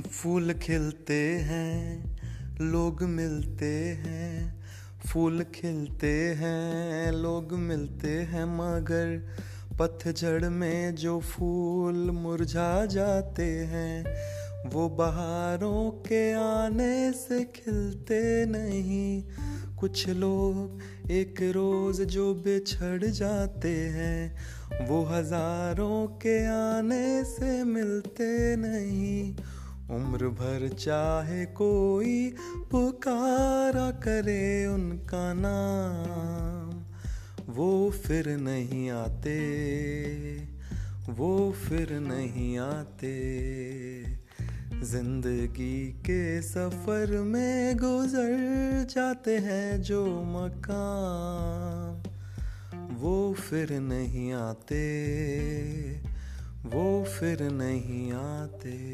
फूल खिलते हैं, लोग मिलते हैं, फूल खिलते हैं, लोग मिलते हैं, मगर पतझड़ में जो फूल मुरझा जाते हैं, वो बहारों के आने से खिलते नहीं। कुछ लोग एक रोज जो बिछड़ जाते हैं, वो हज़ारों के आने से मिलते नहीं। उम्र भर चाहे कोई पुकारा करे उनका नाम। वो फिर नहीं आते, वो फिर नहीं आते। ज़िंदगी के सफ़र में गुजर जाते हैं जो मकाम। वो फिर नहीं आते, वो फिर नहीं आते।